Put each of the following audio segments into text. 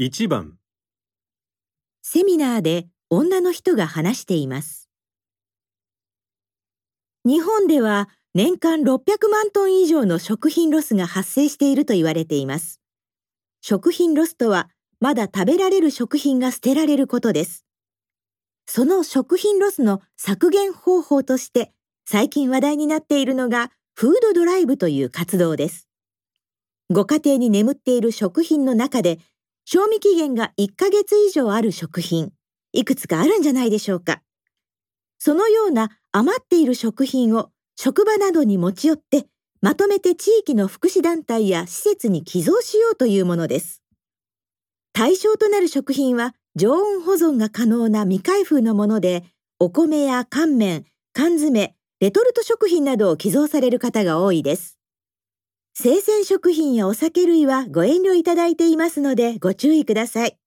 1番セミナーで女の人が話しています。日本では年間600万トン以上の食品ロスが発生していると言われています。食品ロスとは、まだ食べられる食品が捨てられることです。その食品ロスの削減方法として、最近話題になっているのが、フードドライブという活動です。ご家庭に眠っている食品の中で、賞味期限が1ヶ月以上ある食品、いくつかあるんじゃないでしょうか。そのような余っている食品を職場などに持ち寄って、まとめて地域の福祉団体や施設に寄贈しようというものです。対象となる食品は常温保存が可能な未開封のもので、お米や乾麺、缶詰、レトルト食品などを寄贈される方が多いです。生鮮食品やお酒類はご遠慮いただいていますのでご注意ください。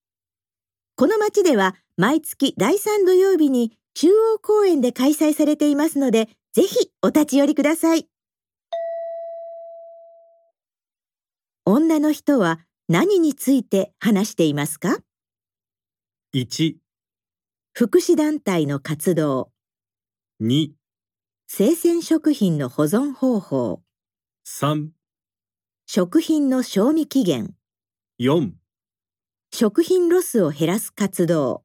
この町では毎月第3土曜日に中央公園で開催されていますので、ぜひお立ち寄りください。女の人は何について話していますか？1、福祉団体の活動、2、生鮮食品の保存方法、3、食品の賞味期限、4食品ロスを減らす活動、